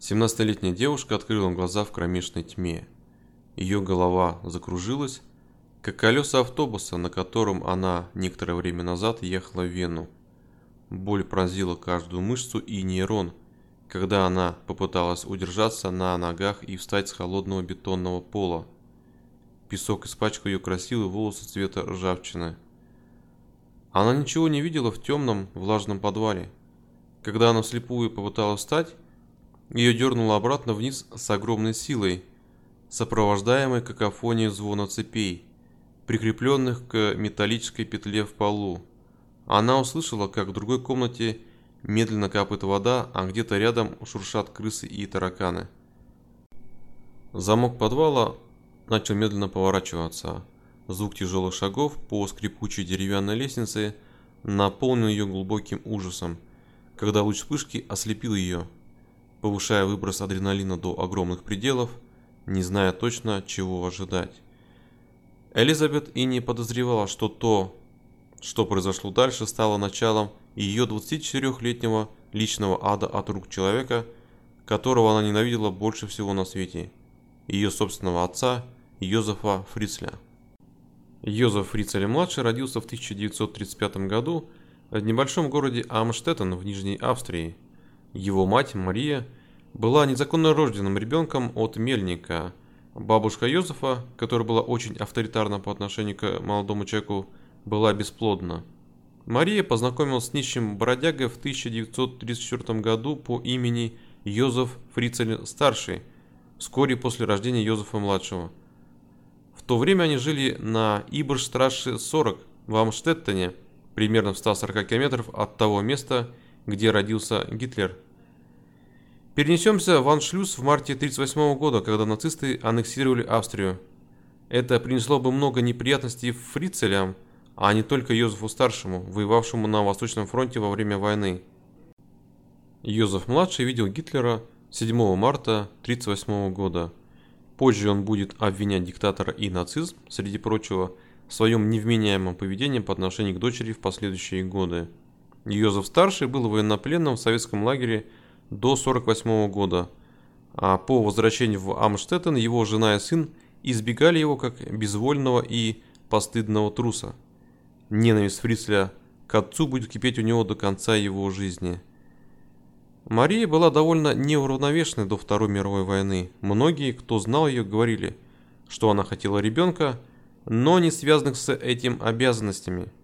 17-летняя девушка открыла глаза в кромешной тьме. Ее голова закружилась, как колеса автобуса, на котором она некоторое время назад ехала в Вену. Боль пронзила каждую мышцу и нейрон, когда она попыталась удержаться на ногах и встать с холодного бетонного пола. Песок испачкал ее красивые волосы цвета ржавчины. Она ничего не видела в темном влажном подвале. Когда она вслепую попыталась встать, ее дернуло обратно вниз с огромной силой, сопровождаемой какофонией звона цепей, прикрепленных к металлической петле в полу. Она услышала, как в другой комнате медленно капает вода, а где-то рядом шуршат крысы и тараканы. Замок подвала начал медленно поворачиваться. Звук тяжелых шагов по скрипучей деревянной лестнице наполнил ее глубоким ужасом, когда луч вспышки ослепил ее повышая выброс адреналина до огромных пределов, не зная точно, чего ожидать. Элизабет и не подозревала, что то, что произошло дальше, стало началом ее 24-летнего личного ада от рук человека, которого она ненавидела больше всего на свете, ее собственного отца, Йозефа Фрицля. Йозеф Фрицель-младший родился в 1935 году в небольшом городе Амштеттен в Нижней Австрии – его мать, Мария, была незаконно рожденным ребенком от мельника. Бабушка Йозефа, которая была очень авторитарна по отношению к молодому человеку, была бесплодна. Мария познакомилась с нищим бродягой в 1934 году по имени Йозеф Фрицель-старший, вскоре после рождения Йозефа-младшего. В то время они жили на Иберштрассе 40 в Амштеттене, примерно в 140 километров от того места, где родился Гитлер. Перенесемся в Аншлюз в марте 1938 года, когда нацисты аннексировали Австрию. Это принесло бы много неприятностей фрицелям, а не только Йозефу-старшему, воевавшему на Восточном фронте во время войны. Йозеф-младший видел Гитлера 7 марта 1938 года. Позже он будет обвинять диктатора и нацизм, среди прочего, в своем невменяемом поведении по отношению к дочери в последующие годы. Йозеф-старший был военнопленным в советском лагере до 1948 года, а по возвращению в Амштеттен его жена и сын избегали его как безвольного и постыдного труса. Ненависть Фрицля к отцу будет кипеть у него до конца его жизни. Мария была довольно неуравновешенной до Второй мировой войны. Многие, кто знал ее, говорили, что она хотела ребенка, но не связанных с этим обязанностями –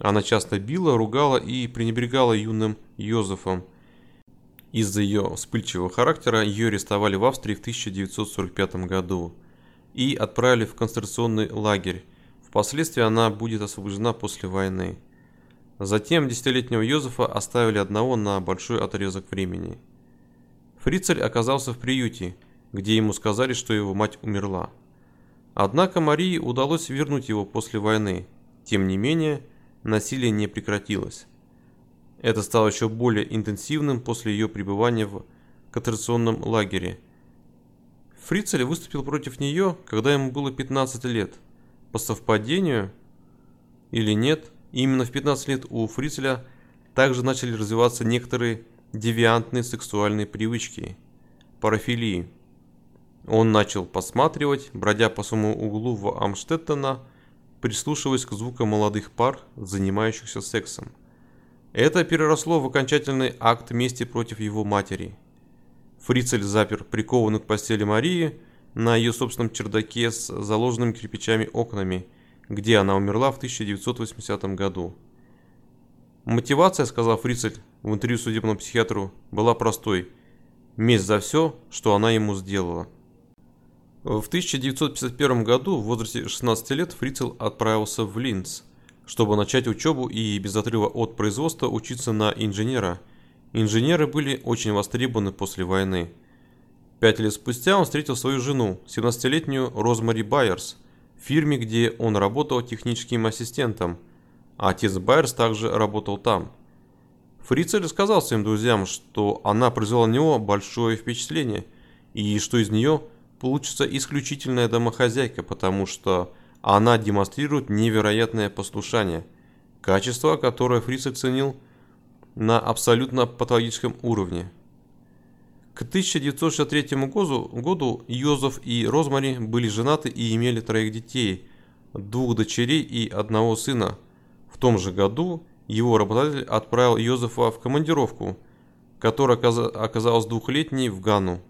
она часто била, ругала и пренебрегала юным Йозефом. Из-за ее вспыльчивого характера ее арестовали в Австрии в 1945 году и отправили в концентрационный лагерь. Впоследствии она будет освобождена после войны. Затем десятилетнего Йозефа оставили одного на большой отрезок времени. Фрицель оказался в приюте, где ему сказали, что его мать умерла. Однако Марии удалось вернуть его после войны. Тем не менее, насилие не прекратилось. Это стало еще более интенсивным после ее пребывания в катрационном лагере. Фрицель выступил против нее, когда ему было 15 лет. По совпадению или нет, именно в 15 лет у Фрицеля также начали развиваться некоторые девиантные сексуальные привычки, парафилии. Он начал посматривать, бродя по своему углу в Амштеттена, прислушиваясь к звукам молодых пар, занимающихся сексом. Это переросло в окончательный акт мести против его матери. Фрицель запер прикованную к постели Марии на ее собственном чердаке с заложенными кирпичами окнами, где она умерла в 1980 году. Мотивация, сказал Фрицель в интервью судебному психиатру, была простой – месть за все, что она ему сделала. В 1951 году в возрасте 16 лет Фрицел отправился в Линц, чтобы начать учебу и без отрыва от производства учиться на инженера. Инженеры были очень востребованы после войны. Пять лет спустя он встретил свою жену, 17-летнюю Розмари Байерс, в фирме, где он работал техническим ассистентом, а отец Байерс также работал там. Фрицель сказал своим друзьям, что она произвела на него большое впечатление и что из нее – получится исключительная домохозяйка, потому что она демонстрирует невероятное послушание, качество, которое Фриц оценил на абсолютно патологическом уровне. К 1963 году Йозеф и Розмари были женаты и имели троих детей, двух дочерей и одного сына. В том же году его работодатель отправил Йозефа в командировку, которая оказалась двухлетней в Гану.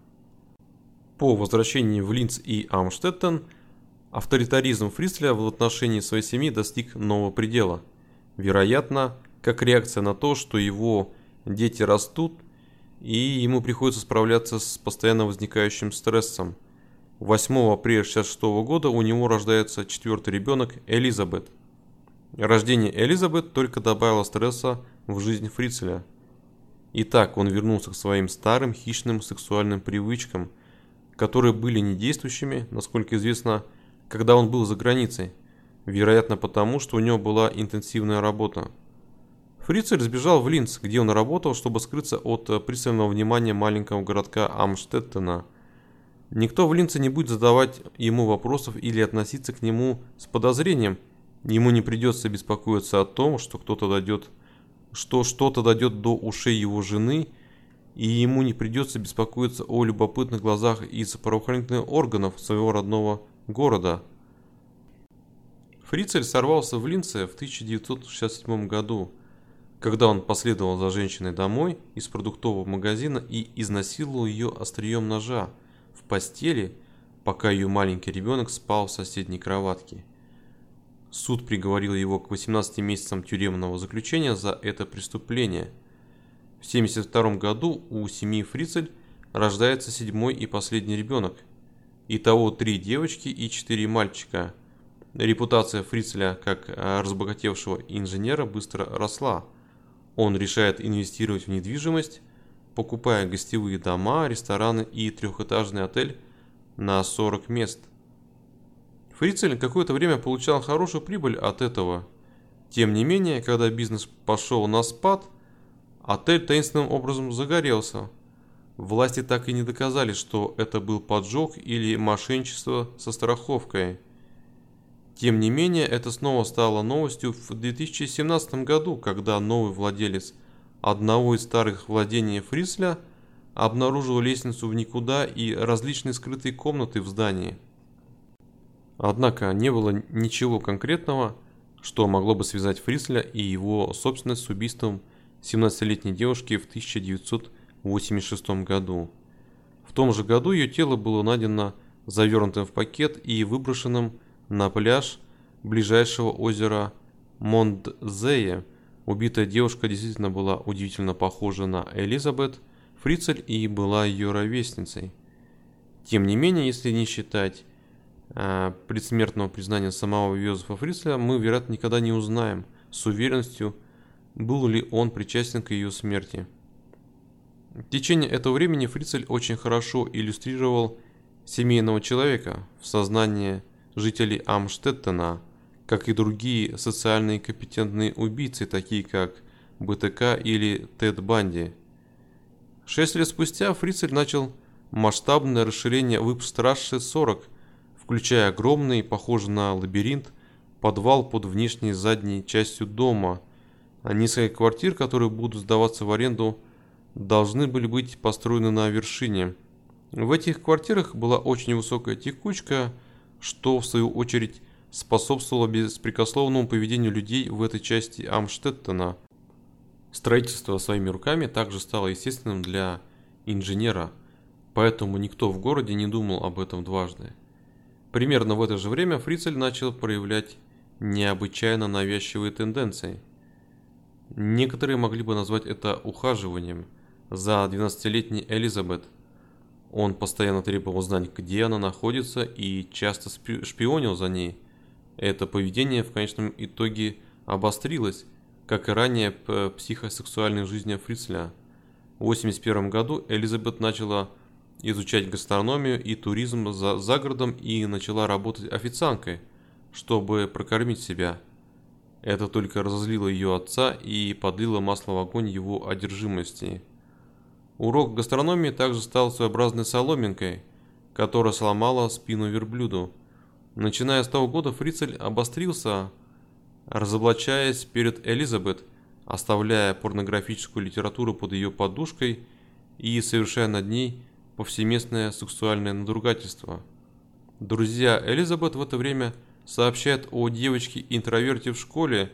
По возвращении в Линц и Амштеттен авторитаризм Фрицля в отношении своей семьи достиг нового предела. Вероятно, как реакция на то, что его дети растут – и ему приходится справляться с постоянно возникающим стрессом. 8 апреля 1966 года у него рождается четвертый ребенок Элизабет. Рождение Элизабет только добавило стресса в жизнь Фрицеля. Итак, он вернулся к своим старым хищным сексуальным привычкам, которые были недействующими, насколько известно, когда он был за границей, вероятно потому, что у него была интенсивная работа. Фрицель сбежал в Линц, где он работал, чтобы скрыться от э, пристального внимания маленького городка Амштеттена. Никто в Линце не будет задавать ему вопросов или относиться к нему с подозрением. Ему не придется беспокоиться о том, что кто-то дойдет, что что-то дойдет до ушей его жены, и ему не придется беспокоиться о любопытных глазах из правоохранительных органов своего родного города. Фрицель сорвался в Линце в 1967 году когда он последовал за женщиной домой из продуктового магазина и изнасиловал ее острием ножа в постели, пока ее маленький ребенок спал в соседней кроватке. Суд приговорил его к 18 месяцам тюремного заключения за это преступление. В 1972 году у семьи Фрицель рождается седьмой и последний ребенок. Итого три девочки и четыре мальчика. Репутация Фрицеля как разбогатевшего инженера быстро росла – он решает инвестировать в недвижимость, покупая гостевые дома, рестораны и трехэтажный отель на 40 мест. Фрицель какое-то время получал хорошую прибыль от этого. Тем не менее, когда бизнес пошел на спад, отель таинственным образом загорелся. Власти так и не доказали, что это был поджог или мошенничество со страховкой. Тем не менее, это снова стало новостью в 2017 году, когда новый владелец одного из старых владений Фрисля обнаружил лестницу в никуда и различные скрытые комнаты в здании. Однако не было ничего конкретного, что могло бы связать Фрисля и его собственность с убийством 17-летней девушки в 1986 году. В том же году ее тело было найдено завернутым в пакет и выброшенным на пляж ближайшего озера Мондзее. Убитая девушка действительно была удивительно похожа на Элизабет Фрицель и была ее ровесницей. Тем не менее, если не считать э, предсмертного признания самого Йозефа Фрицеля, мы, вероятно, никогда не узнаем с уверенностью, был ли он причастен к ее смерти. В течение этого времени Фрицель очень хорошо иллюстрировал семейного человека в сознании жителей Амштеттена, как и другие социальные компетентные убийцы, такие как БТК или Тед Банди. Шесть лет спустя Фрицель начал масштабное расширение Випстраши 40, включая огромный, похожий на лабиринт, подвал под внешней задней частью дома, а несколько квартир, которые будут сдаваться в аренду, должны были быть построены на вершине. В этих квартирах была очень высокая текучка, что в свою очередь способствовало беспрекословному поведению людей в этой части Амштеттена. Строительство своими руками также стало естественным для инженера, поэтому никто в городе не думал об этом дважды. Примерно в это же время Фрицель начал проявлять необычайно навязчивые тенденции. Некоторые могли бы назвать это ухаживанием за 12-летней Элизабет – он постоянно требовал знать, где она находится и часто шпионил за ней. Это поведение в конечном итоге обострилось, как и ранее психосексуальной жизни Фрицля. В 1981 году Элизабет начала изучать гастрономию и туризм за, за городом и начала работать официанткой, чтобы прокормить себя. Это только разозлило ее отца и подлило масло в огонь его одержимости. Урок гастрономии также стал своеобразной соломинкой, которая сломала спину верблюду. Начиная с того года Фрицель обострился, разоблачаясь перед Элизабет, оставляя порнографическую литературу под ее подушкой и совершая над ней повсеместное сексуальное надругательство. Друзья Элизабет в это время сообщают о девочке-интроверте в школе,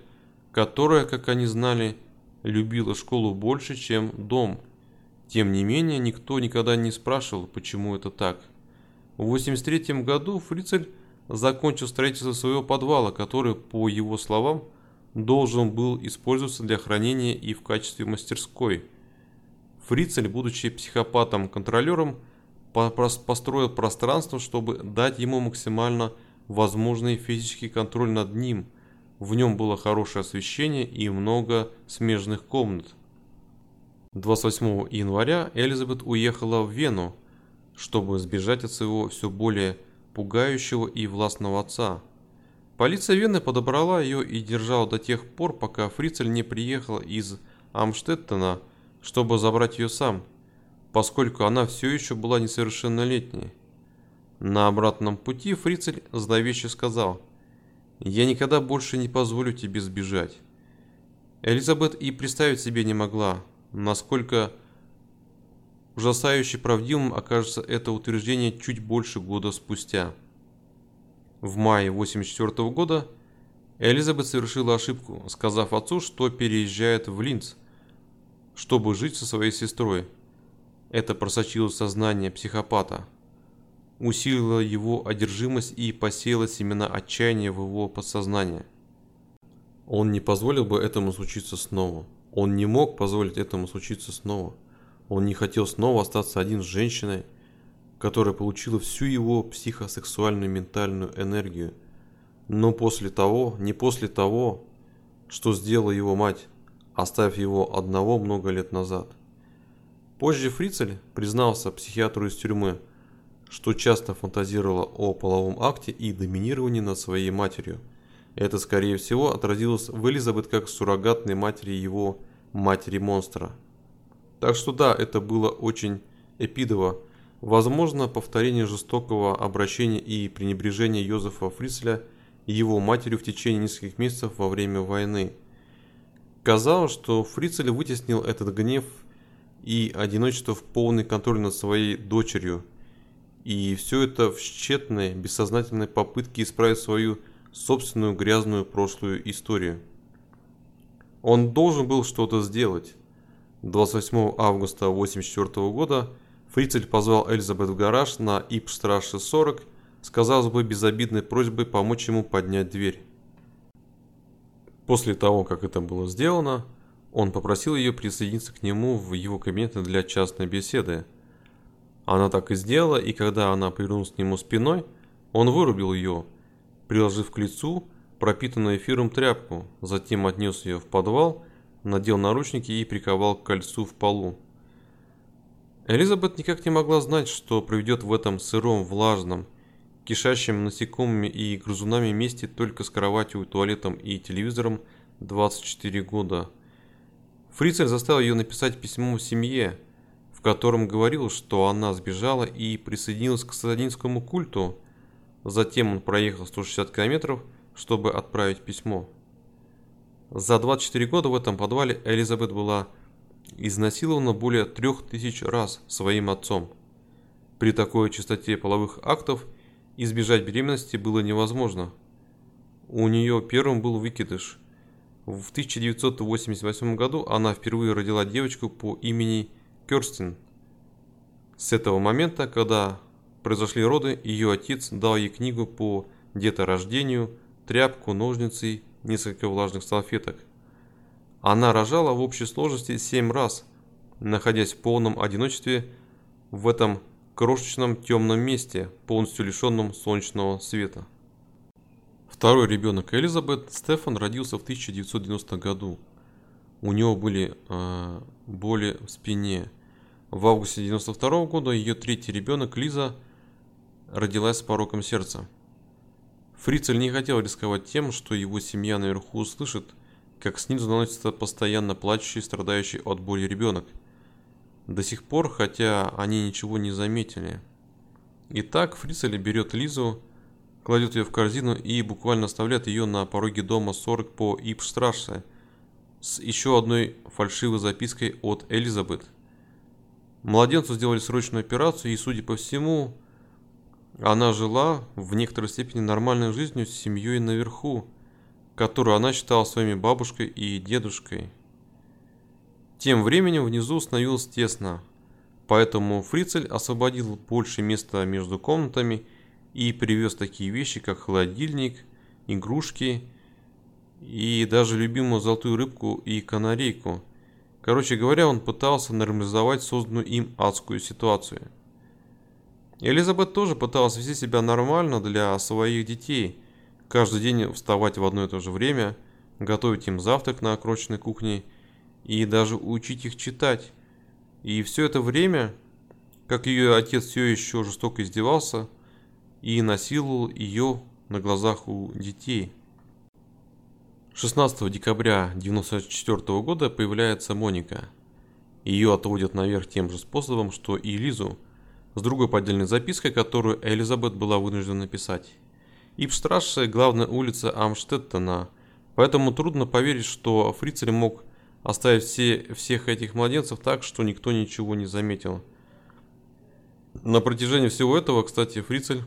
которая, как они знали, любила школу больше, чем дом. Тем не менее, никто никогда не спрашивал, почему это так. В 1983 году Фрицель закончил строительство своего подвала, который, по его словам, должен был использоваться для хранения и в качестве мастерской. Фрицель, будучи психопатом-контролером, построил пространство, чтобы дать ему максимально возможный физический контроль над ним. В нем было хорошее освещение и много смежных комнат. 28 января Элизабет уехала в Вену, чтобы сбежать от своего все более пугающего и властного отца. Полиция Вены подобрала ее и держала до тех пор, пока Фрицель не приехал из Амштеттена, чтобы забрать ее сам, поскольку она все еще была несовершеннолетней. На обратном пути Фрицель зловеще сказал, «Я никогда больше не позволю тебе сбежать». Элизабет и представить себе не могла, насколько ужасающе правдивым окажется это утверждение чуть больше года спустя. В мае 1984 года Элизабет совершила ошибку, сказав отцу, что переезжает в Линц, чтобы жить со своей сестрой. Это просочилось в сознание психопата, усилило его одержимость и посеяло семена отчаяния в его подсознание. Он не позволил бы этому случиться снова. Он не мог позволить этому случиться снова. Он не хотел снова остаться один с женщиной, которая получила всю его психосексуальную ментальную энергию. Но после того, не после того, что сделала его мать, оставив его одного много лет назад. Позже Фрицель признался психиатру из тюрьмы, что часто фантазировала о половом акте и доминировании над своей матерью. Это, скорее всего, отразилось в Элизабет как суррогатной матери его матери-монстра – так что да, это было очень эпидово. Возможно, повторение жестокого обращения и пренебрежения Йозефа Фрицеля его матерью в течение нескольких месяцев во время войны. Казалось, что Фрицель вытеснил этот гнев и одиночество в полный контроль над своей дочерью. И все это в тщетной, бессознательной попытке исправить свою собственную грязную прошлую историю. Он должен был что-то сделать. 28 августа 1984 года Фрицель позвал Эльзабет в гараж на Ипштраше 40 с, казалось бы, безобидной просьбой помочь ему поднять дверь. После того, как это было сделано, он попросил ее присоединиться к нему в его кабинет для частной беседы. Она так и сделала, и когда она повернулась к нему спиной, он вырубил ее, приложив к лицу пропитанную эфиром тряпку, затем отнес ее в подвал надел наручники и приковал к кольцу в полу. Элизабет никак не могла знать, что проведет в этом сыром, влажном, кишащем насекомыми и грызунами месте только с кроватью, туалетом и телевизором 24 года. Фрицель заставил ее написать письмо семье, в котором говорил, что она сбежала и присоединилась к сатанинскому культу. Затем он проехал 160 километров, чтобы отправить письмо. За 24 года в этом подвале Элизабет была изнасилована более трех тысяч раз своим отцом. При такой частоте половых актов избежать беременности было невозможно. У нее первым был выкидыш. В 1988 году она впервые родила девочку по имени Керстин. С этого момента, когда произошли роды, ее отец дал ей книгу по деторождению, тряпку, ножницы несколько влажных салфеток. Она рожала в общей сложности семь раз, находясь в полном одиночестве в этом крошечном темном месте, полностью лишенном солнечного света. Второй ребенок Элизабет, Стефан, родился в 1990 году. У него были э, боли в спине. В августе 1992 года ее третий ребенок Лиза родилась с пороком сердца. Фрицель не хотел рисковать тем, что его семья наверху услышит, как снизу наносится постоянно плачущий, страдающий от боли ребенок. До сих пор, хотя они ничего не заметили. Итак, Фрицель берет Лизу, кладет ее в корзину и буквально оставляет ее на пороге дома 40 по Ипштрассе с еще одной фальшивой запиской от Элизабет. Младенцу сделали срочную операцию, и, судя по всему, она жила в некоторой степени нормальной жизнью с семьей наверху, которую она считала своими бабушкой и дедушкой. Тем временем внизу становилось тесно, поэтому Фрицель освободил больше места между комнатами и привез такие вещи, как холодильник, игрушки и даже любимую золотую рыбку и канарейку. Короче говоря, он пытался нормализовать созданную им адскую ситуацию. Элизабет тоже пыталась вести себя нормально для своих детей, каждый день вставать в одно и то же время, готовить им завтрак на окроченной кухне и даже учить их читать. И все это время, как ее отец все еще жестоко издевался и насиловал ее на глазах у детей. 16 декабря 1994 года появляется Моника. Ее отводят наверх тем же способом, что и Лизу, с другой поддельной запиской, которую Элизабет была вынуждена написать. Ипштрассе – главная улица Амштеттена, поэтому трудно поверить, что Фрицель мог оставить все, всех этих младенцев так, что никто ничего не заметил. На протяжении всего этого, кстати, Фрицель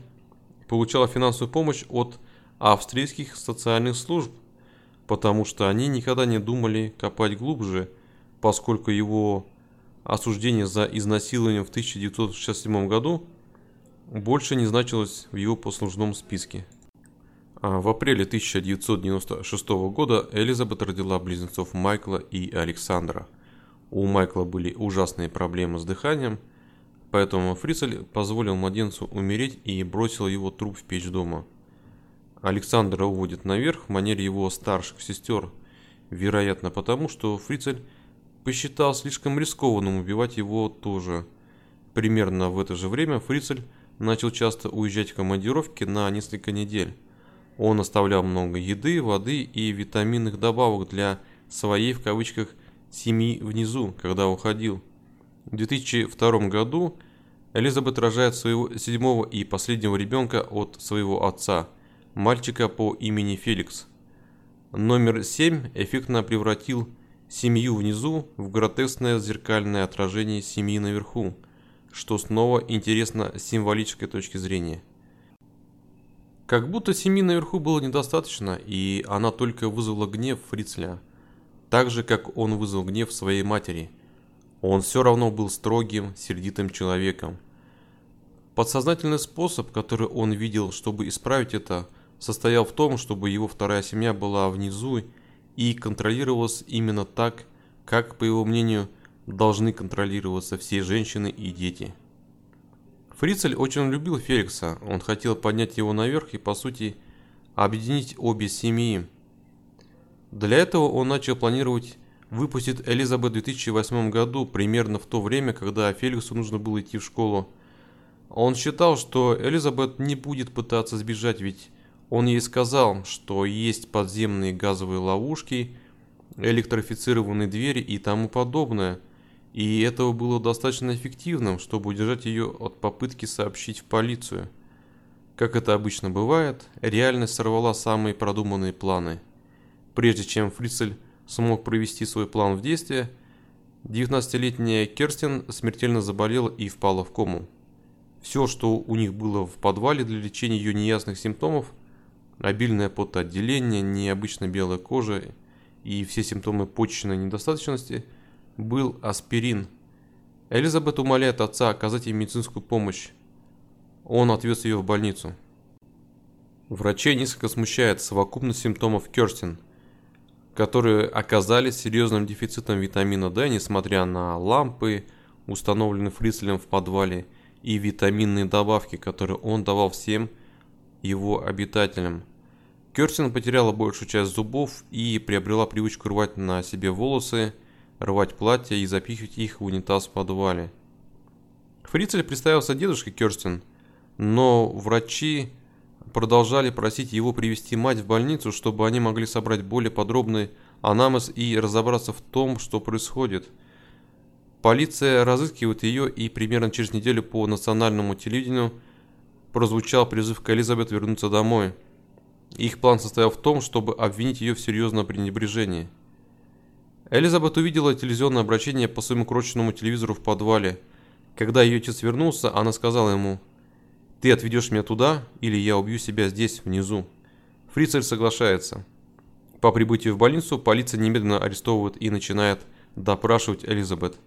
получала финансовую помощь от австрийских социальных служб, потому что они никогда не думали копать глубже, поскольку его осуждение за изнасилование в 1967 году больше не значилось в его послужном списке. А в апреле 1996 года Элизабет родила близнецов Майкла и Александра. У Майкла были ужасные проблемы с дыханием, поэтому Фрицель позволил младенцу умереть и бросил его труп в печь дома. Александра уводит наверх в манере его старших сестер, вероятно потому, что Фрицель посчитал слишком рискованным убивать его тоже. Примерно в это же время Фрицель начал часто уезжать в командировки на несколько недель. Он оставлял много еды, воды и витаминных добавок для своей, в кавычках, семьи внизу, когда уходил. В 2002 году Элизабет рожает своего седьмого и последнего ребенка от своего отца – мальчика по имени Феликс. Номер 7 эффектно превратил семью внизу в гротескное зеркальное отражение семьи наверху, что снова интересно с символической точки зрения. Как будто семьи наверху было недостаточно, и она только вызвала гнев Фрицля, так же, как он вызвал гнев своей матери. Он все равно был строгим, сердитым человеком. Подсознательный способ, который он видел, чтобы исправить это – состоял в том, чтобы его вторая семья была внизу и контролировалась именно так, как, по его мнению, должны контролироваться все женщины и дети. Фрицель очень любил Феликса, он хотел поднять его наверх и, по сути, объединить обе семьи. Для этого он начал планировать выпустить Элизабет в 2008 году, примерно в то время, когда Феликсу нужно было идти в школу. Он считал, что Элизабет не будет пытаться сбежать, ведь он ей сказал, что есть подземные газовые ловушки, электрифицированные двери и тому подобное, и этого было достаточно эффективным, чтобы удержать ее от попытки сообщить в полицию. Как это обычно бывает, реальность сорвала самые продуманные планы. Прежде чем Фрицель смог провести свой план в действие, 19-летняя Керстин смертельно заболела и впала в кому. Все, что у них было в подвале для лечения ее неясных симптомов – обильное потоотделение, необычно белая кожа и все симптомы почечной недостаточности, был аспирин. Элизабет умоляет отца оказать ей медицинскую помощь. Он отвез ее в больницу. Врачей несколько смущает совокупность симптомов Керстин, которые оказались серьезным дефицитом витамина D, несмотря на лампы, установленные Фрицелем в подвале, и витаминные добавки, которые он давал всем его обитателям – Кёрстин потеряла большую часть зубов и приобрела привычку рвать на себе волосы, рвать платья и запихивать их в унитаз в подвале. Фрицель представился дедушкой Кёрстин, но врачи продолжали просить его привести мать в больницу, чтобы они могли собрать более подробный анамнез и разобраться в том, что происходит. Полиция разыскивает ее, и примерно через неделю по национальному телевидению прозвучал призыв к Элизабет вернуться домой. Их план состоял в том, чтобы обвинить ее в серьезном пренебрежении. Элизабет увидела телевизионное обращение по своему кроченному телевизору в подвале, Когда ее отец вернулся, она сказала ему, «Ты отведешь меня туда, или я убью себя здесь, внизу». Фрицель соглашается. По прибытию в больницу полиция немедленно арестовывает и начинает допрашивать Элизабет.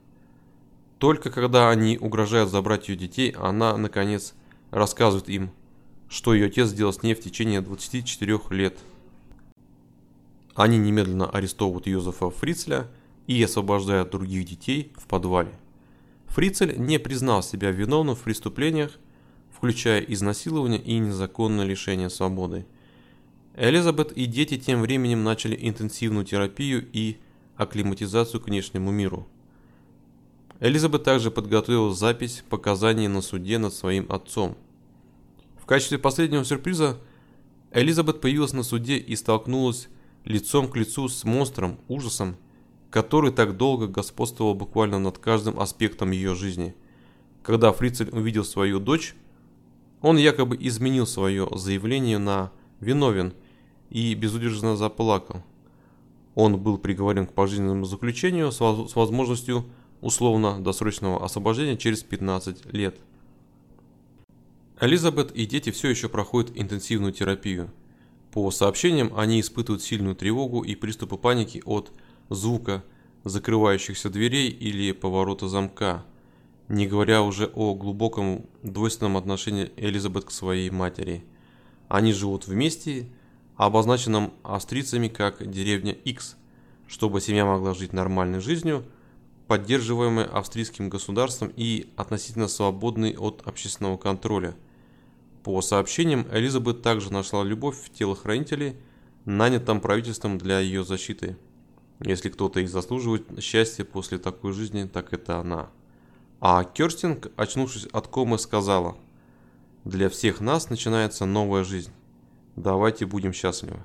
Только когда они угрожают забрать ее детей, она, наконец, рассказывает им, что ее отец сделал с ней в течение 24 лет. Они немедленно арестовывают Йозефа Фрицеля и освобождают других детей в подвале. Фрицель не признал себя виновным в преступлениях, включая изнасилование и незаконное лишение свободы. Элизабет и дети тем временем начали интенсивную терапию и акклиматизацию к внешнему миру. Элизабет также подготовила запись показаний на суде над своим отцом. В качестве последнего сюрприза Элизабет появилась на суде и столкнулась лицом к лицу с монстром, ужасом, который так долго господствовал буквально над каждым аспектом ее жизни. Когда Фрицель увидел свою дочь, он якобы изменил свое заявление на «виновен» и безудержно заплакал. Он был приговорен к пожизненному заключению с возможностью условно-досрочного освобождения через 15 лет. Элизабет и дети все еще проходят интенсивную терапию. По сообщениям, они испытывают сильную тревогу и приступы паники от звука закрывающихся дверей или поворота замка, не говоря уже о глубоком двойственном отношении Элизабет к своей матери. Они живут вместе обозначенном австрийцами как деревня X, чтобы семья могла жить нормальной жизнью, поддерживаемой австрийским государством и относительно свободной от общественного контроля. По сообщениям, Элизабет также нашла любовь в телохранителе, нанятом правительством для ее защиты. Если кто-то и заслуживает счастья после такой жизни, так это она. А Керстинг, очнувшись от комы, сказала, «Для всех нас начинается новая жизнь. Давайте будем счастливы.